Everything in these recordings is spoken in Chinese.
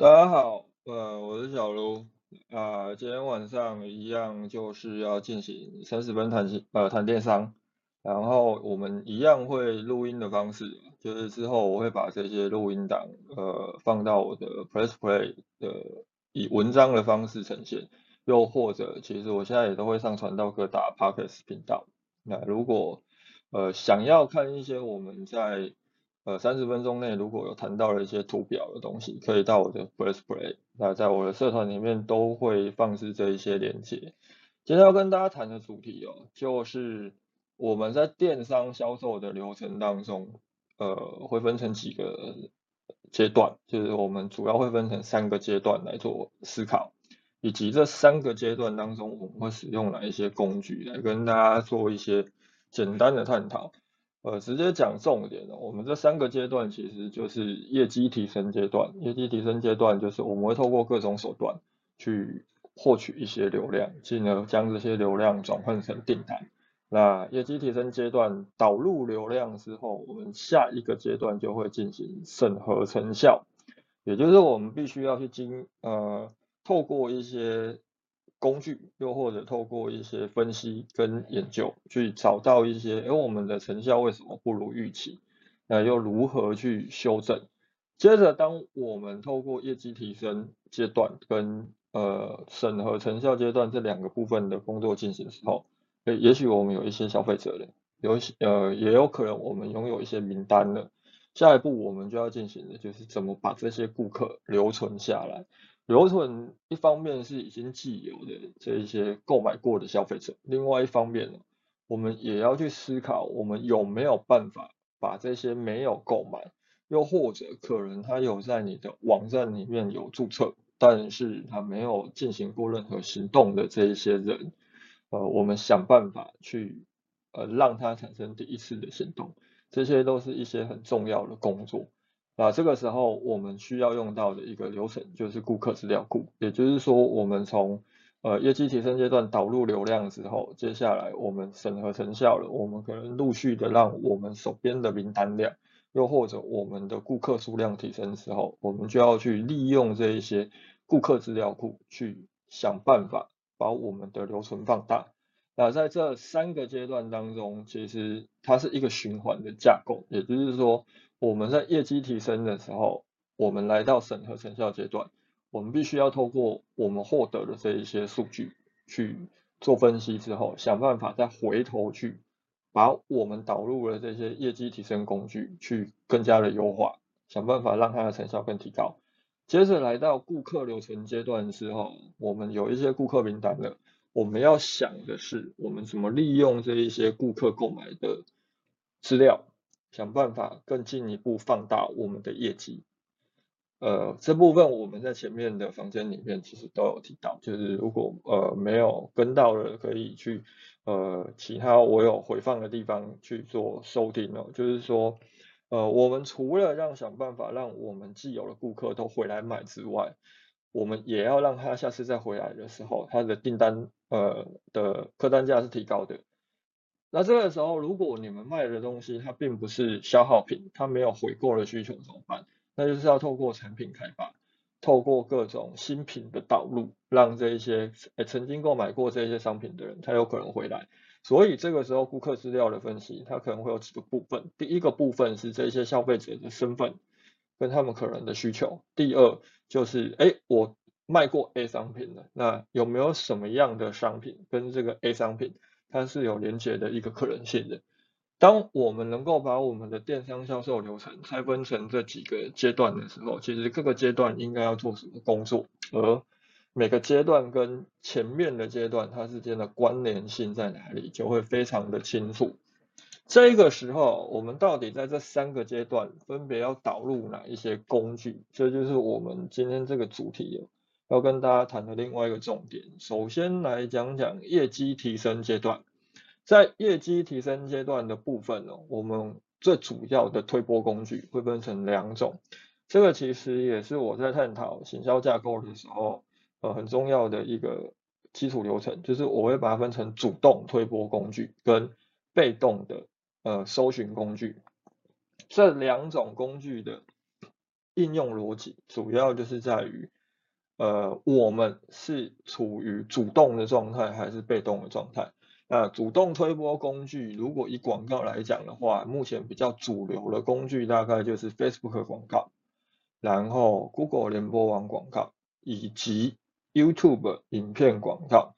大家好，呃，我是小卢，啊，今天晚上一样就是要进行三十分谈呃谈电商，然后我们一样会录音的方式，就是之后我会把这些录音档呃放到我的 Press Play 的以文章的方式呈现，又或者其实我现在也都会上传到各大 Podcast 频道，那如果呃想要看一些我们在呃，三十分钟内如果有谈到了一些图表的东西，可以到我的 Press Play，那在我的社团里面都会放置这一些连接。今天要跟大家谈的主题哦，就是我们在电商销售的流程当中，呃，会分成几个阶段，就是我们主要会分成三个阶段来做思考，以及这三个阶段当中我们会使用哪一些工具来跟大家做一些简单的探讨。呃，直接讲重点，我们这三个阶段其实就是业绩提升阶段。业绩提升阶段就是我们会透过各种手段去获取一些流量，进而将这些流量转换成订单。那业绩提升阶段导入流量之后，我们下一个阶段就会进行审核成效，也就是我们必须要去经呃透过一些。工具，又或者透过一些分析跟研究，去找到一些，哎，我们的成效为什么不如预期？那又如何去修正？接着，当我们透过业绩提升阶段跟呃审核成效阶段这两个部分的工作进行的时候，诶，也许我们有一些消费者了，有呃也有可能我们拥有一些名单了。下一步我们就要进行的就是怎么把这些顾客留存下来。留存一方面是已经既有的这一些购买过的消费者，另外一方面呢，我们也要去思考，我们有没有办法把这些没有购买，又或者可能他有在你的网站里面有注册，但是他没有进行过任何行动的这一些人，呃，我们想办法去呃让他产生第一次的行动，这些都是一些很重要的工作。那，这个时候我们需要用到的一个流程就是顾客资料库，也就是说，我们从呃业绩提升阶段导入流量之后，接下来我们审核成效了，我们可能陆续的让我们手边的名单量，又或者我们的顾客数量提升之后，我们就要去利用这一些顾客资料库去想办法把我们的留存放大。那在这三个阶段当中，其实它是一个循环的架构，也就是说。我们在业绩提升的时候，我们来到审核成效阶段，我们必须要透过我们获得的这一些数据去做分析之后，想办法再回头去把我们导入的这些业绩提升工具去更加的优化，想办法让它的成效更提高。接着来到顾客留存阶段之后，我们有一些顾客名单了，我们要想的是，我们怎么利用这一些顾客购买的资料。想办法更进一步放大我们的业绩，呃，这部分我们在前面的房间里面其实都有提到，就是如果呃没有跟到的，可以去呃其他我有回放的地方去做收听哦。就是说，呃，我们除了让想办法让我们既有的顾客都回来买之外，我们也要让他下次再回来的时候，他的订单呃的客单价是提高的。那这个时候，如果你们卖的东西它并不是消耗品，它没有回购的需求怎么办？那就是要透过产品开发，透过各种新品的导入，让这一些诶曾经购买过这些商品的人，他有可能回来。所以这个时候，顾客资料的分析，它可能会有几个部分。第一个部分是这些消费者的身份跟他们可能的需求。第二就是诶我卖过 A 商品了，那有没有什么样的商品跟这个 A 商品？它是有连接的一个可能性的。当我们能够把我们的电商销售流程拆分成这几个阶段的时候，其实各个阶段应该要做什么工作，而每个阶段跟前面的阶段它之间的关联性在哪里，就会非常的清楚。这个时候，我们到底在这三个阶段分别要导入哪一些工具？这就是我们今天这个主题。要跟大家谈的另外一个重点，首先来讲讲业绩提升阶段。在业绩提升阶段的部分呢，我们最主要的推波工具会分成两种。这个其实也是我在探讨行销架构的时候，呃，很重要的一个基础流程，就是我会把它分成主动推波工具跟被动的呃搜寻工具。这两种工具的应用逻辑主要就是在于，呃，我们是处于主动的状态还是被动的状态？那主动推播工具，如果以广告来讲的话，目前比较主流的工具大概就是 Facebook 广告，然后 Google 联播网广告，以及 YouTube 影片广告。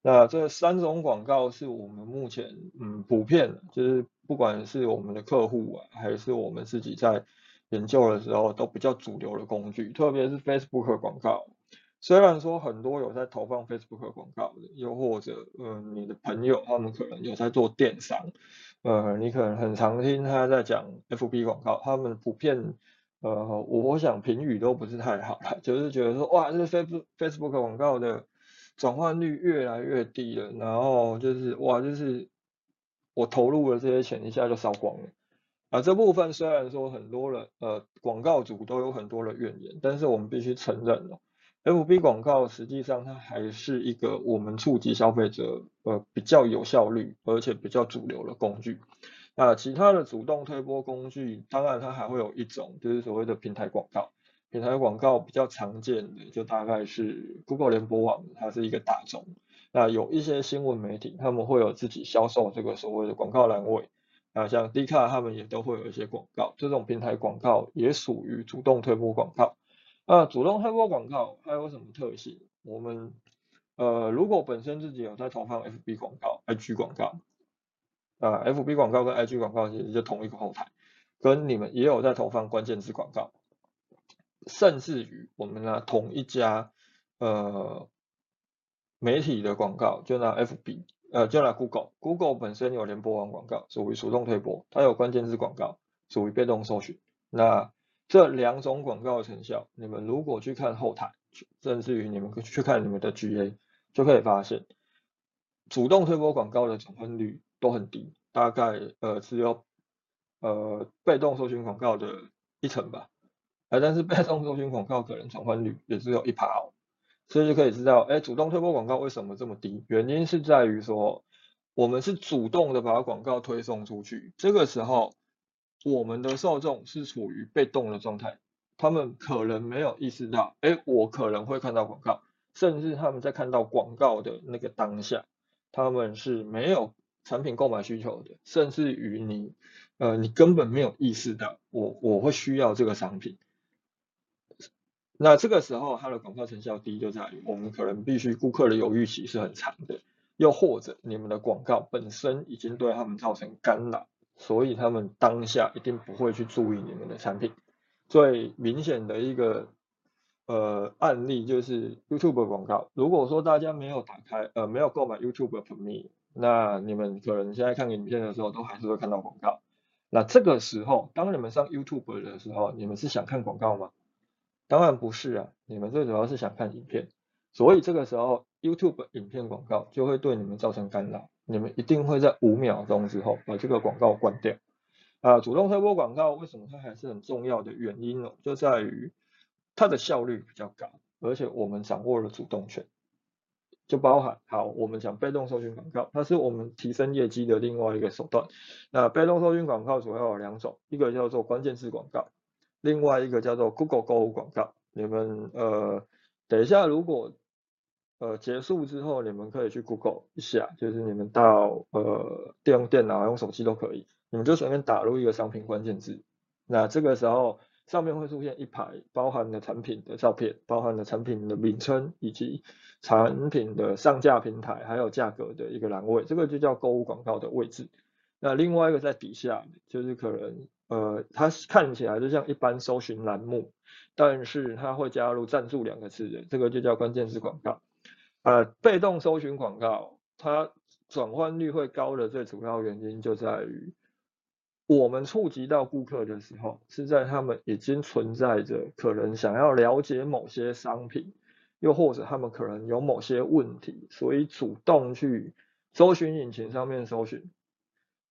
那这三种广告是我们目前嗯普遍，就是不管是我们的客户啊，还是我们自己在研究的时候，都比较主流的工具，特别是 Facebook 广告。虽然说很多有在投放 Facebook 广告的，又或者，嗯，你的朋友他们可能有在做电商，呃，你可能很常听他在讲 FB 广告，他们普遍，呃，我想评语都不是太好了，就是觉得说，哇，这 Facebook Facebook 广告的转换率越来越低了，然后就是，哇，就是我投入了这些钱一下就烧光了，啊，这部分虽然说很多人，呃，广告主都有很多的怨言，但是我们必须承认了。F B 广告实际上它还是一个我们触及消费者呃比较有效率而且比较主流的工具。那其他的主动推播工具，当然它还会有一种就是所谓的平台广告。平台广告比较常见的就大概是 Google 联播网，它是一个大众。那有一些新闻媒体他们会有自己销售这个所谓的广告栏位。那像 D 卡他们也都会有一些广告，这种平台广告也属于主动推播广告。那主动推播广告它有什么特性？我们呃，如果本身自己有在投放 FB 广告、IG 广告，啊，FB 广告跟 IG 广告其实就同一个后台，跟你们也有在投放关键字广告，甚至于我们拿同一家呃媒体的广告，就拿 FB，呃，就拿 Google，Google 本身有联播网广告，属于主动推播，它有关键字广告，属于被动搜寻，那。这两种广告成效，你们如果去看后台，甚至于你们去看你们的 GA，就可以发现，主动推播广告的转换率都很低，大概呃只有呃被动搜寻广告的一成吧，啊，但是被动搜寻广告可能转换率也只有一趴哦，所以就可以知道，哎，主动推播广告为什么这么低？原因是在于说，我们是主动的把广告推送出去，这个时候。我们的受众是处于被动的状态，他们可能没有意识到，哎，我可能会看到广告，甚至他们在看到广告的那个当下，他们是没有产品购买需求的，甚至于你，呃，你根本没有意识到我我会需要这个商品。那这个时候，它的广告成效低就在于，我们可能必须顾客的犹豫期是很长的，又或者你们的广告本身已经对他们造成干扰。所以他们当下一定不会去注意你们的产品。最明显的一个呃案例就是 YouTube 广告。如果说大家没有打开呃没有购买 YouTube Premium，那你们可能现在看影片的时候都还是会看到广告。那这个时候，当你们上 YouTube 的时候，你们是想看广告吗？当然不是啊，你们最主要是想看影片。所以这个时候 YouTube 影片广告就会对你们造成干扰。你们一定会在五秒钟之后把这个广告关掉。啊，主动推播广告为什么它还是很重要的原因呢？就在于它的效率比较高，而且我们掌握了主动权。就包含好，我们讲被动搜寻广告，它是我们提升业绩的另外一个手段。那被动搜寻广告主要有两种，一个叫做关键字广告，另外一个叫做 Google 购物广告。你们呃，等一下如果。呃，结束之后，你们可以去 Google 一下，就是你们到呃电用电脑、用手机都可以，你们就随便打入一个商品关键字，那这个时候上面会出现一排包含的产品的照片，包含的产品的名称以及产品的上架平台，还有价格的一个栏位，这个就叫购物广告的位置。那另外一个在底下，就是可能呃它看起来就像一般搜寻栏目，但是它会加入赞助两个字的，这个就叫关键字广告。呃，被动搜寻广告，它转换率会高的最主要原因就在于，我们触及到顾客的时候，是在他们已经存在着可能想要了解某些商品，又或者他们可能有某些问题，所以主动去搜寻引擎上面搜寻，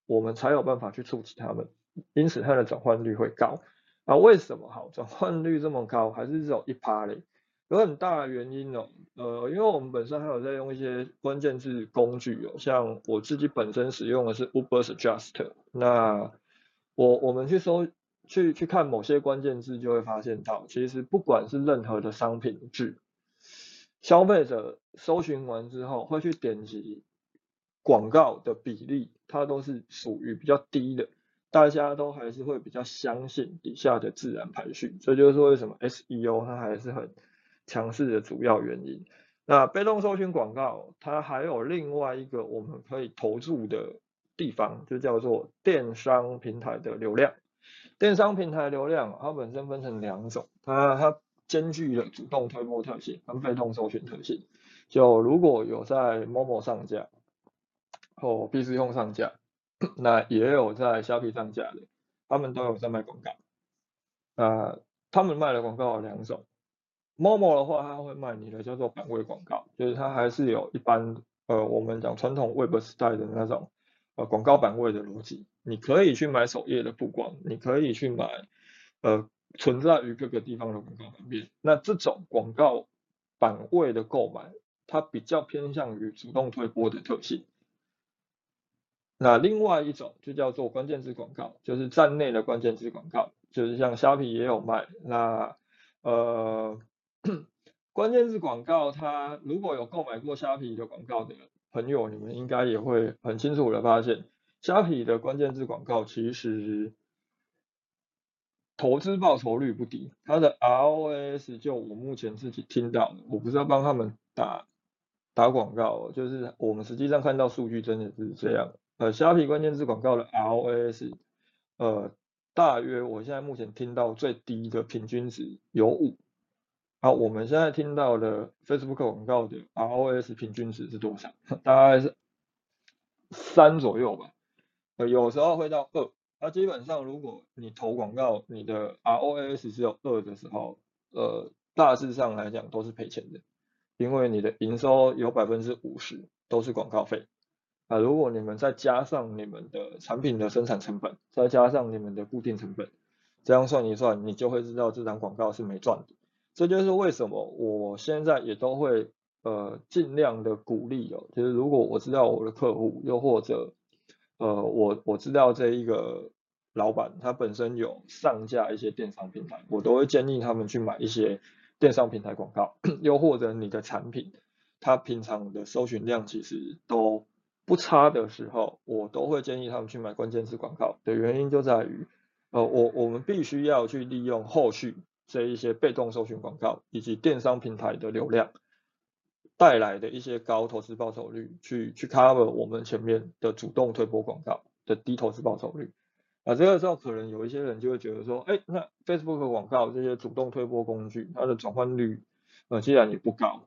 我们才有办法去触及他们，因此它的转换率会高。啊，为什么好转换率这么高，还是只有一趴嘞？有很大的原因哦，呃，因为我们本身还有在用一些关键字工具哦，像我自己本身使用的是 Uber Suggest，那我我们去搜去去看某些关键字，就会发现到，其实不管是任何的商品质，消费者搜寻完之后会去点击广告的比例，它都是属于比较低的。大家都还是会比较相信底下的自然排序，这就是为什么 SEO 它还是很强势的主要原因。那被动搜寻广告，它还有另外一个我们可以投注的地方，就叫做电商平台的流量。电商平台流量它本身分成两种，它它兼具了主动推播特性跟被动搜寻特性。就如果有在 Momo 上架或 PC 用上架。那也有在 Shopi 上架的，他们都有在卖广告。呃，他们卖的广告有两种，Momo 的话，他会卖你的叫做版位广告，就是它还是有一般呃我们讲传统 Web 时代的那种呃广告版位的逻辑，你可以去买首页的曝光，你可以去买呃存在于各个地方的广告版面。那这种广告版位的购买，它比较偏向于主动推播的特性。那另外一种就叫做关键字广告，就是站内的关键字广告，就是像虾皮也有卖。那呃，关键字广告，它如果有购买过虾皮的广告的朋友，你们应该也会很清楚的发现，虾皮的关键字广告其实投资报酬率不低，它的 ROAS 就我目前自己听到，我不是要帮他们打打广告，就是我们实际上看到数据真的是这样。呃，虾皮关键字广告的 ROAS，呃，大约我现在目前听到最低的平均值有五。好，我们现在听到的 Facebook 广告的 ROS 平均值是多少？大概是三左右吧。呃，有时候会到二。那基本上，如果你投广告，你的 ROS 只有二的时候，呃，大致上来讲都是赔钱的，因为你的营收有百分之五十都是广告费。啊，如果你们再加上你们的产品的生产成本，再加上你们的固定成本，这样算一算，你就会知道这张广告是没赚的。这就是为什么我现在也都会呃尽量的鼓励哦，就是如果我知道我的客户，又或者呃我我知道这一个老板他本身有上架一些电商平台，我都会建议他们去买一些电商平台广告，又或者你的产品，它平常的搜寻量其实都。不差的时候，我都会建议他们去买关键词广告的原因就在于，呃，我我们必须要去利用后续这一些被动搜寻广告以及电商平台的流量带来的一些高投资报酬率，去去 cover 我们前面的主动推播广告的低投资报酬率。啊，这个时候可能有一些人就会觉得说，哎，那 Facebook 广告这些主动推播工具，它的转换率，呃，既然也不高。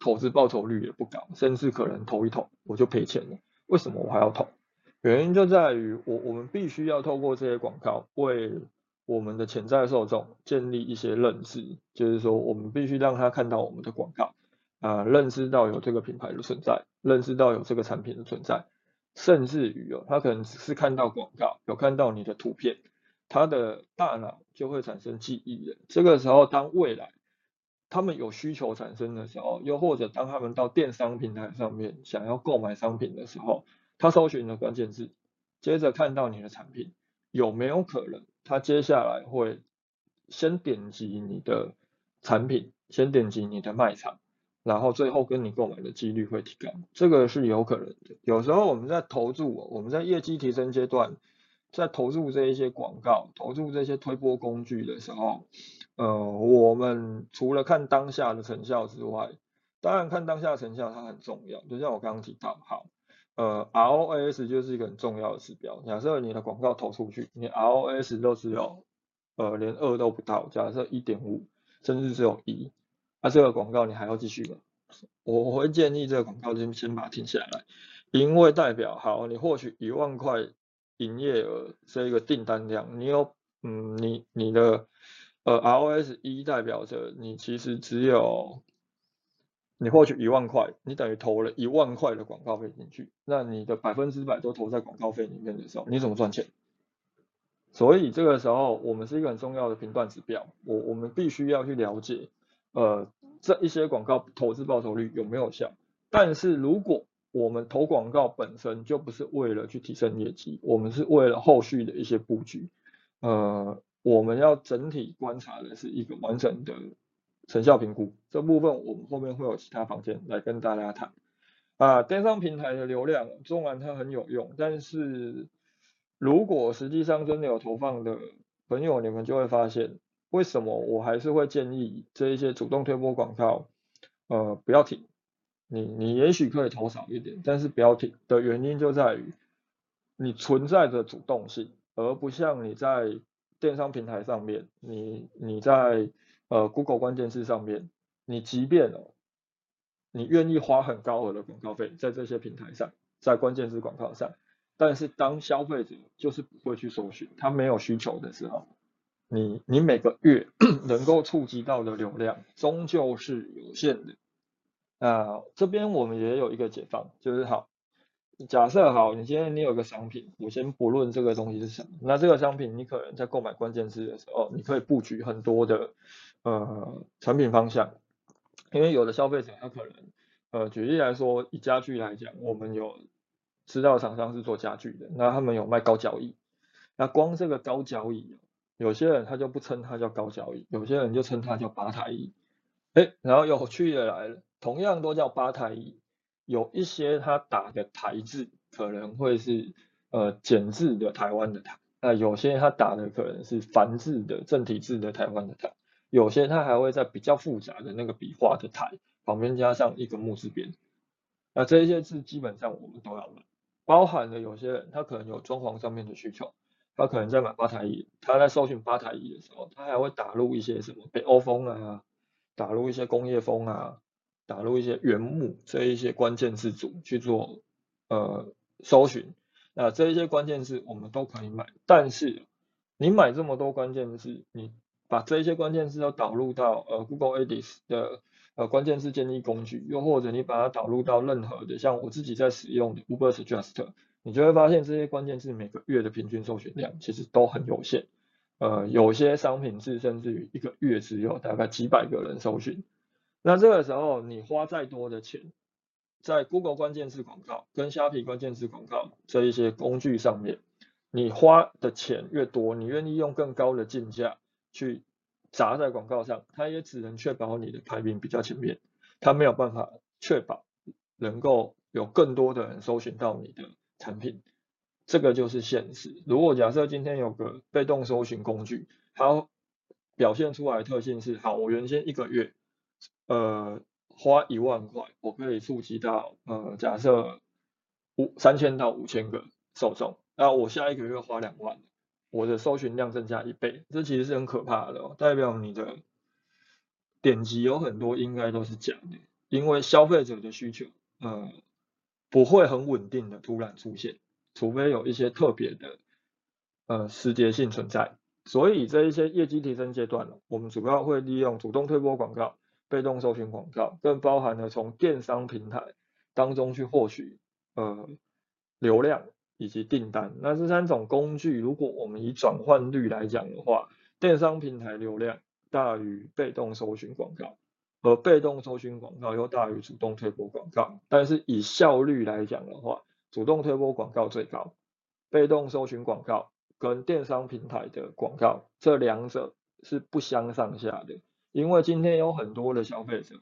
投资报酬率也不高，甚至可能投一投我就赔钱了。为什么我还要投？原因就在于我我们必须要透过这些广告为我们的潜在受众建立一些认知，就是说我们必须让他看到我们的广告啊，认知到有这个品牌的存在，认知到有这个产品的存在，甚至于哦，他可能只是看到广告，有看到你的图片，他的大脑就会产生记忆的。这个时候，当未来他们有需求产生的时候，又或者当他们到电商平台上面想要购买商品的时候，他搜寻的关键字，接着看到你的产品，有没有可能他接下来会先点击你的产品，先点击你的卖场，然后最后跟你购买的几率会提高，这个是有可能的。有时候我们在投注，我们在业绩提升阶段。在投注这一些广告、投注这些推播工具的时候，呃，我们除了看当下的成效之外，当然看当下的成效它很重要。就像我刚刚提到，好，呃，ROS 就是一个很重要的指标。假设你的广告投出去，你 ROS 都只有呃连二都不到，假设一点五，甚至只有一，那这个广告你还要继续吗？我会建议这个广告先先把它停下来，因为代表好，你获取一万块。营业额这一个订单量，你有嗯，你你的呃 ROS 一代表着你其实只有你获取一万块，你等于投了一万块的广告费进去，那你的百分之百都投在广告费里面的时候，你怎么赚钱？所以这个时候我们是一个很重要的评断指标，我我们必须要去了解呃这一些广告投资报酬率有没有效，但是如果我们投广告本身就不是为了去提升业绩，我们是为了后续的一些布局。呃，我们要整体观察的是一个完整的成效评估，这部分我们后面会有其他房间来跟大家谈。啊，电商平台的流量，纵然它很有用，但是如果实际上真的有投放的朋友，你们就会发现，为什么我还是会建议这一些主动推播广告，呃，不要停。你你也许可以投少一点，但是不要停的原因就在于，你存在着主动性，而不像你在电商平台上面，你你在呃 Google 关键字上面，你即便哦。你愿意花很高额的广告费在这些平台上，在关键字广告上，但是当消费者就是不会去搜寻，他没有需求的时候，你你每个月 能够触及到的流量终究是有限的。啊，这边我们也有一个解放，就是好，假设好，你今天你有个商品，我先不论这个东西是什么，那这个商品你可能在购买关键字的时候，你可以布局很多的呃产品方向。因为有的消费者他可能，呃，举例来说，以家具来讲，我们有知道厂商是做家具的，那他们有卖高脚椅，那光这个高脚椅，有些人他就不称它叫高脚椅，有些人就称它叫吧台椅，哎，然后有趣的来了，同样都叫吧台椅，有一些他打的台字可能会是呃简字的台湾的台，那有些他打的可能是繁字的正体字的台湾的台。有些它还会在比较复杂的那个笔画的台旁边加上一个木字边，那这一些字基本上我们都要买，包含了有些人他可能有装潢上面的需求，他可能在买吧台椅，他在搜寻吧台椅的时候，他还会打入一些什么北欧风啊，打入一些工业风啊，打入一些原木这一些关键字组去做呃搜寻，那这一些关键字我们都可以买，但是你买这么多关键字，你把这一些关键字都导入到呃 Google Ads 的呃关键字建立工具，又或者你把它导入到任何的像我自己在使用的 Ubersuggest，你就会发现这些关键字每个月的平均搜寻量其实都很有限。呃，有些商品字甚至于一个月只有大概几百个人搜寻。那这个时候你花再多的钱在 Google 关键字广告跟虾皮关键字广告这一些工具上面，你花的钱越多，你愿意用更高的进价。去砸在广告上，它也只能确保你的排名比较前面，它没有办法确保能够有更多的人搜寻到你的产品，这个就是现实。如果假设今天有个被动搜寻工具，它表现出来的特性是，好，我原先一个月，呃，花一万块，我可以触及到，呃，假设五三千到五千个受众，那我下一个月花两万。我的搜寻量增加一倍，这其实是很可怕的，代表你的点击有很多应该都是假的，因为消费者的需求，呃，不会很稳定的突然出现，除非有一些特别的，呃，时节性存在。所以这一些业绩提升阶段呢，我们主要会利用主动推播广告、被动搜寻广告，更包含了从电商平台当中去获取，呃，流量。以及订单，那这三种工具，如果我们以转换率来讲的话，电商平台流量大于被动搜寻广告，而被动搜寻广告又大于主动推播广告。但是以效率来讲的话，主动推播广告最高，被动搜寻广告跟电商平台的广告这两者是不相上下的。因为今天有很多的消费者，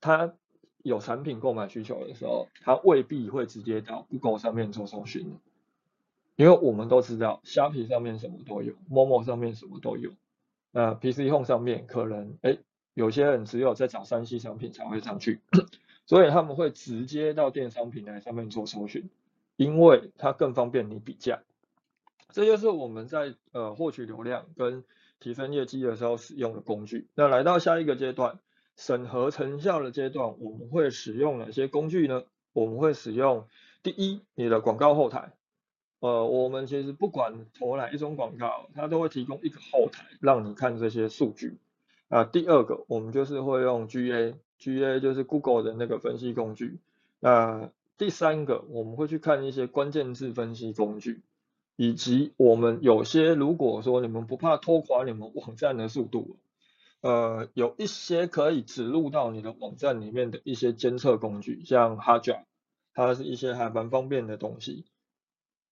他。有产品购买需求的时候，他未必会直接到 Google 上面做搜寻，因为我们都知道虾皮上面什么都有，Momo 上面什么都有，那 PC Home 上面可能哎，有些人只有在找三 C 商品才会上去，所以他们会直接到电商平台上面做搜寻，因为它更方便你比价。这就是我们在呃获取流量跟提升业绩的时候使用的工具。那来到下一个阶段。审核成效的阶段，我们会使用哪些工具呢？我们会使用第一，你的广告后台。呃，我们其实不管投哪一种广告，它都会提供一个后台让你看这些数据。啊，第二个，我们就是会用 GA，GA 就是 Google 的那个分析工具。那第三个，我们会去看一些关键字分析工具，以及我们有些如果说你们不怕拖垮你们网站的速度。呃，有一些可以植入到你的网站里面的一些监测工具，像 Hotjar，它是一些还蛮方便的东西。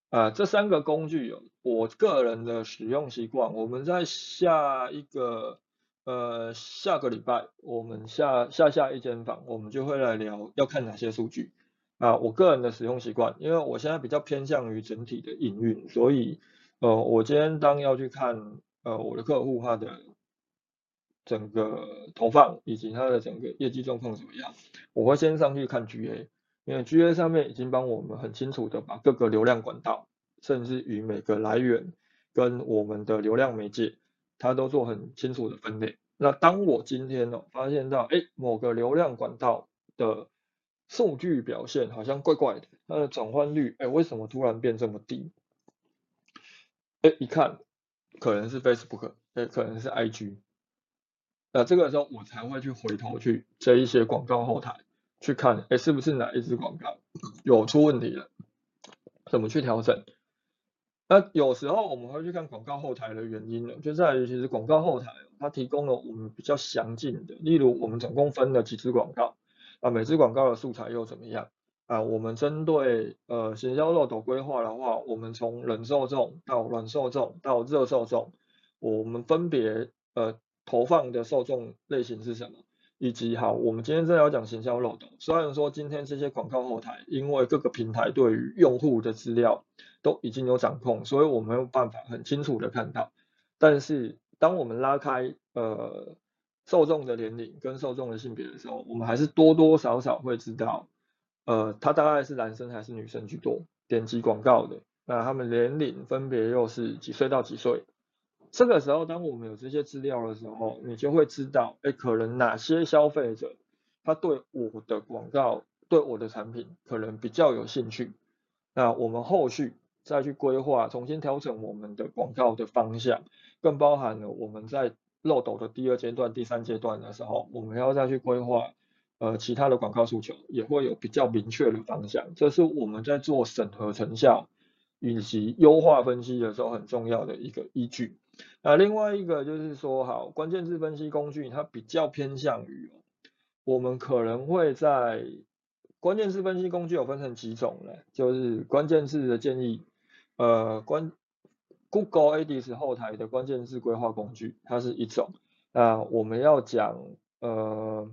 啊，这三个工具有我个人的使用习惯，我们在下一个呃下个礼拜，我们下下下一间房，我们就会来聊要看哪些数据啊，我个人的使用习惯，因为我现在比较偏向于整体的营运，所以呃我今天当要去看呃我的客户他的整个投放以及它的整个业绩状况怎么样，我会先上去看 GA。因为 GA 上面已经帮我们很清楚的把各个流量管道，甚至于每个来源跟我们的流量媒介，它都做很清楚的分类。那当我今天哦发现到，哎，某个流量管道的数据表现好像怪怪的，它的转换率，哎，为什么突然变这么低？哎，一看可能是 Facebook，哎，可能是 IG，那这个时候我才会去回头去追一些广告后台。去看，哎，是不是哪一支广告有出问题了？怎么去调整？那有时候我们会去看广告后台的原因呢，就在于其实广告后台它提供了我们比较详尽的，例如我们总共分了几支广告，啊，每支广告的素材又怎么样？啊，我们针对呃行销漏斗规划的话，我们从冷受众到软受众到热受众，我们分别呃投放的受众类型是什么？以及好，我们今天正要讲行销漏斗。虽然说今天这些广告后台，因为各个平台对于用户的资料都已经有掌控，所以我没有办法很清楚的看到。但是当我们拉开呃受众的年龄跟受众的性别的时候，我们还是多多少少会知道，呃，他大概是男生还是女生居多，点击广告的，那他们年龄分别又是几岁到几岁？这个时候，当我们有这些资料的时候，你就会知道，哎，可能哪些消费者他对我的广告、对我的产品可能比较有兴趣。那我们后续再去规划，重新调整我们的广告的方向，更包含了我们在漏斗的第二阶段、第三阶段的时候，我们要再去规划呃其他的广告诉求，也会有比较明确的方向。这是我们在做审核成效以及优化分析的时候很重要的一个依据。啊另外一个就是说，好，关键字分析工具它比较偏向于，我们可能会在关键字分析工具有分成几种呢？就是关键字的建议，呃，关 Google Ads 后台的关键字规划工具，它是一种。那我们要讲，呃。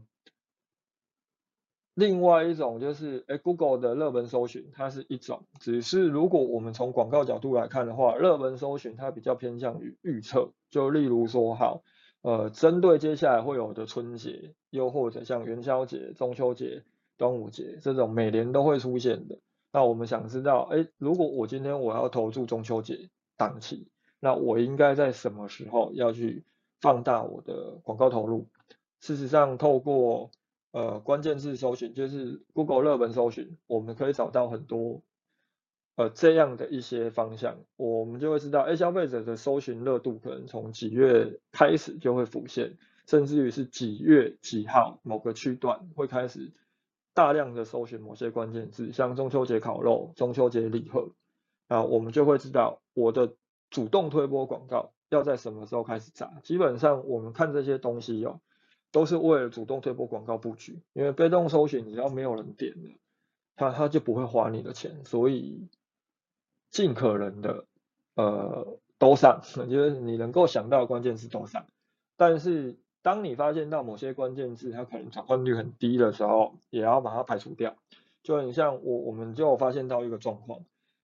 另外一种就是，哎，Google 的热门搜寻，它是一种。只是如果我们从广告角度来看的话，热门搜寻它比较偏向于预测。就例如说，好，呃，针对接下来会有的春节，又或者像元宵节、中秋节、端午节这种每年都会出现的，那我们想知道，哎，如果我今天我要投注中秋节档期，那我应该在什么时候要去放大我的广告投入？事实上，透过呃，关键字搜寻就是 Google 热门搜寻，我们可以找到很多呃这样的一些方向，我们就会知道，哎，消费者的搜寻热度可能从几月开始就会浮现，甚至于是几月几号某个区段会开始大量的搜寻某些关键字，像中秋节烤肉、中秋节礼盒，啊，我们就会知道我的主动推播广告要在什么时候开始砸。基本上我们看这些东西哦。都是为了主动推播广告布局，因为被动搜寻只要没有人点了，他他就不会花你的钱，所以尽可能的呃都上，就是你能够想到的关键词都上。但是当你发现到某些关键字它可能转换率很低的时候，也要把它排除掉。就很像我我们就发现到一个状况，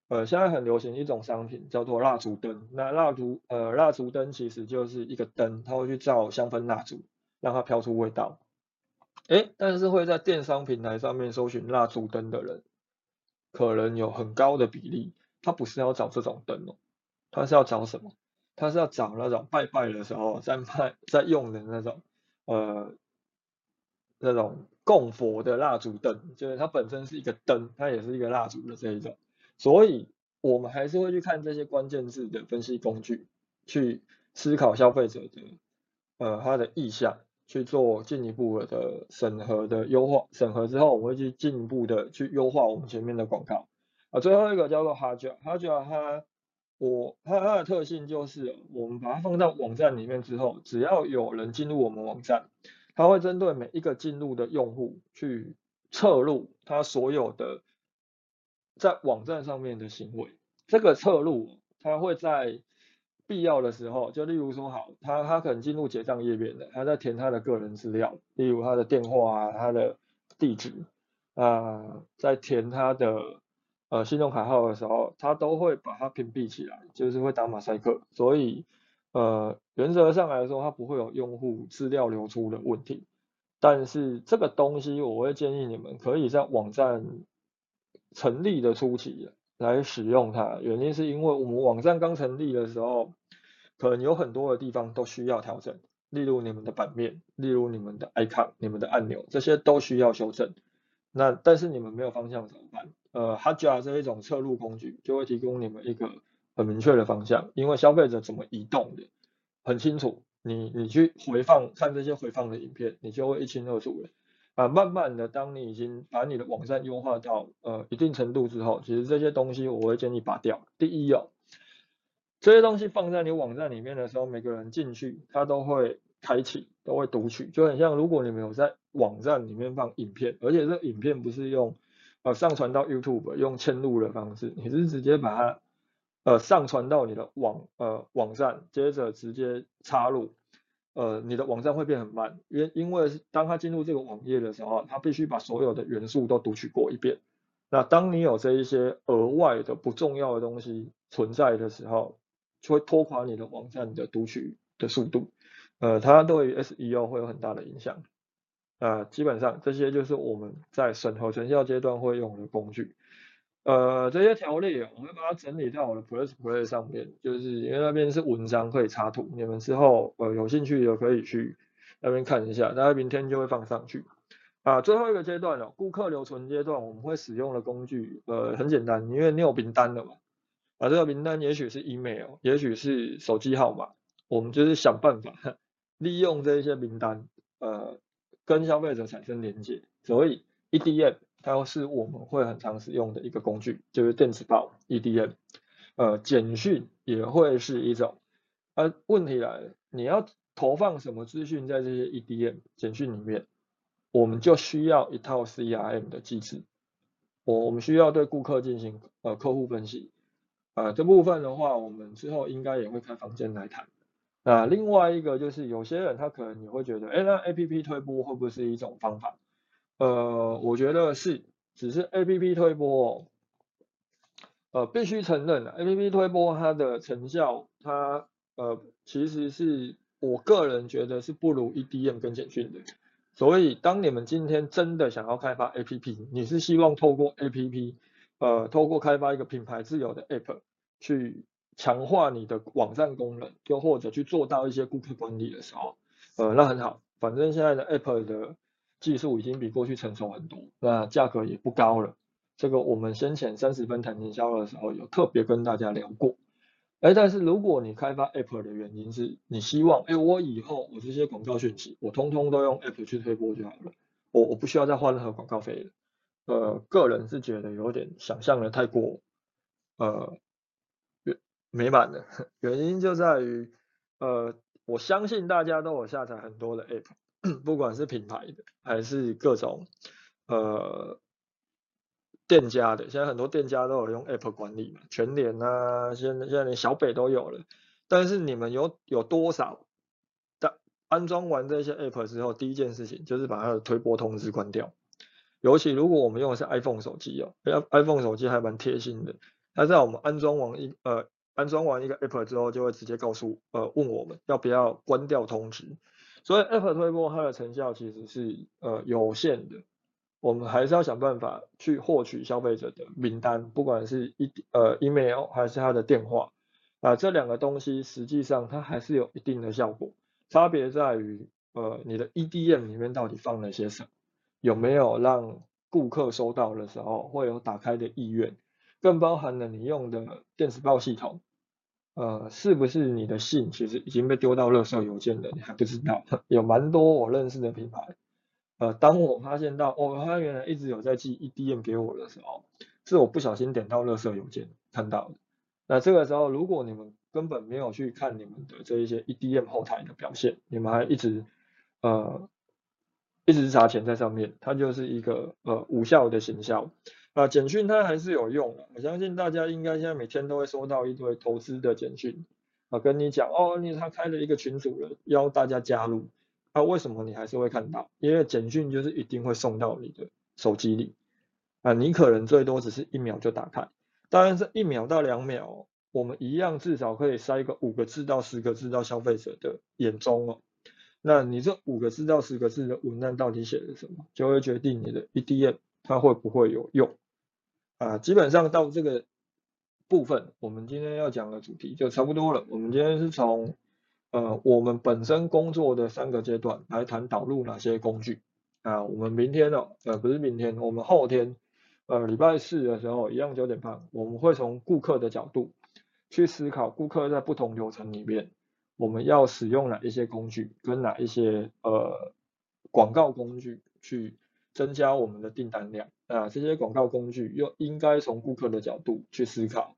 呃，现在很流行一种商品叫做蜡烛灯，那蜡烛呃蜡烛灯其实就是一个灯，它会去照香氛蜡烛。让它飘出味道，哎，但是会在电商平台上面搜寻蜡烛灯的人，可能有很高的比例，他不是要找这种灯哦，他是要找什么？他是要找那种拜拜的时候在卖在用的那种，呃，那种供佛的蜡烛灯，就是它本身是一个灯，它也是一个蜡烛的这一种，所以我们还是会去看这些关键字的分析工具，去思考消费者的呃他的意向。去做进一步的审核的优化，审核之后，我们会去进一步的去优化我们前面的广告。啊，最后一个叫做 h a j a h a j a 它我它它的特性就是，我们把它放到网站里面之后，只要有人进入我们网站，它会针对每一个进入的用户去测录他所有的在网站上面的行为，这个侧录它会在必要的时候，就例如说好，他他可能进入结账页面的，他在填他的个人资料，例如他的电话啊，他的地址啊，在填他的呃信用卡号的时候，他都会把它屏蔽起来，就是会打马赛克，所以呃原则上来说，它不会有用户资料流出的问题。但是这个东西，我会建议你们可以在网站成立的初期来使用它。原因是因为我们网站刚成立的时候，可能有很多的地方都需要调整，例如你们的版面，例如你们的 icon、你们的按钮，这些都需要修正。那但是你们没有方向怎么办？呃，Hotjar 这一种侧录工具就会提供你们一个很明确的方向，因为消费者怎么移动的很清楚。你你去回放看这些回放的影片，你就会一清二楚了。啊，慢慢的，当你已经把你的网站优化到呃一定程度之后，其实这些东西我会建议拔掉。第一哦，这些东西放在你网站里面的时候，每个人进去他都会开启，都会读取，就很像如果你们有在网站里面放影片，而且这影片不是用呃上传到 YouTube 用嵌入的方式，你是直接把它。呃，上传到你的网呃网站，接着直接插入，呃，你的网站会变很慢，因因为当它进入这个网页的时候，它必须把所有的元素都读取过一遍。那当你有这一些额外的不重要的东西存在的时候，就会拖垮你的网站的读取的速度，呃，它对于 SEO 会有很大的影响。呃，基本上这些就是我们在审核成效阶段会用的工具。呃，这些条例我会把它整理到我的 Plus Play 上面，就是因为那边是文章可以插图，你们之后呃有兴趣的可以去那边看一下，大概明天就会放上去。啊，最后一个阶段了，顾客留存阶段，我们会使用的工具，呃，很简单，因为你有名单了嘛，啊，这个名单也许是 email，也许是手机号码，我们就是想办法利用这些名单，呃，跟消费者产生连接，所以 EDM。它是我们会很常使用的一个工具，就是电子报 EDM，呃，简讯也会是一种。而问题来了，你要投放什么资讯在这些 EDM 简讯里面，我们就需要一套 CRM 的机制。我我们需要对顾客进行呃客户分析，呃这部分的话，我们之后应该也会开房间来谈。那另外一个就是有些人他可能你会觉得，哎，那 APP 推播会不会是一种方法？呃，我觉得是，只是 A P P 推播，呃，必须承认，A P P 推播它的成效，它呃，其实是我个人觉得是不如 E D M 跟简讯的。所以，当你们今天真的想要开发 A P P，你是希望透过 A P P，呃，透过开发一个品牌自由的 App 去强化你的网站功能，又或者去做到一些顾客管理的时候，呃，那很好，反正现在的 App 的。技术已经比过去成熟很多，那价格也不高了。这个我们先前三十分谈营销的时候有特别跟大家聊过。哎，但是如果你开发 App 的原因是你希望，哎，我以后我这些广告讯息，我通通都用 App 去推播就好了，我我不需要再花任何广告费了。呃，个人是觉得有点想象的太过呃美满了，原因就在于，呃，我相信大家都有下载很多的 App。不管是品牌的还是各种呃店家的，现在很多店家都有用 App 管理嘛，全联啊，现在现在连小北都有了。但是你们有有多少的安装完这些 App 之后，第一件事情就是把它的推播通知关掉。尤其如果我们用的是 iPhone 手机哦，iPhone 手机还蛮贴心的，它在我们安装完一呃安装完一个 App 之后，就会直接告诉呃问我们要不要关掉通知。所以 App 推播它的成效其实是呃有限的，我们还是要想办法去获取消费者的名单，不管是一呃 email 还是他的电话啊，这两个东西实际上它还是有一定的效果，差别在于呃你的 EDM 里面到底放了些什么，有没有让顾客收到的时候会有打开的意愿，更包含了你用的电子报系统。呃，是不是你的信其实已经被丢到垃圾邮件了？你还不知道？有蛮多我认识的品牌，呃，当我发现到哦，他原来一直有在寄 EDM 给我的时候，是我不小心点到垃圾邮件看到的。那这个时候，如果你们根本没有去看你们的这一些 EDM 后台的表现，你们还一直呃一直砸钱在上面，它就是一个呃无效的行销。啊，简讯它还是有用的，我相信大家应该现在每天都会收到一堆投资的简讯，啊，跟你讲哦，你他开了一个群组了，邀大家加入，啊，为什么你还是会看到？因为简讯就是一定会送到你的手机里，啊，你可能最多只是一秒就打开，当然是一秒到两秒，我们一样至少可以塞个五个字到十个字到消费者的眼中哦，那你这五个字到十个字的文案到底写的什么，就会决定你的 EDM 它会不会有用。啊，基本上到这个部分，我们今天要讲的主题就差不多了。我们今天是从呃我们本身工作的三个阶段来谈导入哪些工具。啊，我们明天哦，呃不是明天，我们后天呃礼拜四的时候一样九点半，我们会从顾客的角度去思考，顾客在不同流程里面，我们要使用哪一些工具，跟哪一些呃广告工具去。增加我们的订单量啊，这些广告工具又应该从顾客的角度去思考，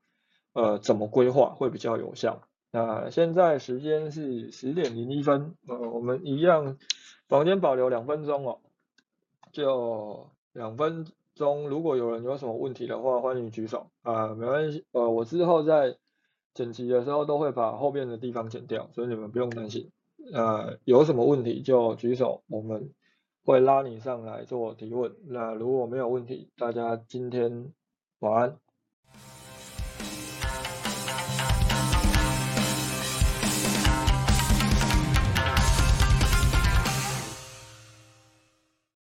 呃，怎么规划会比较有效？那现在时间是十点零一分，呃，我们一样房间保留两分钟哦，就两分钟，如果有人有什么问题的话，欢迎举手啊，没关系，呃，我之后在剪辑的时候都会把后面的地方剪掉，所以你们不用担心，呃，有什么问题就举手，我们。会拉你上来做提问。那如果没有问题，大家今天晚安。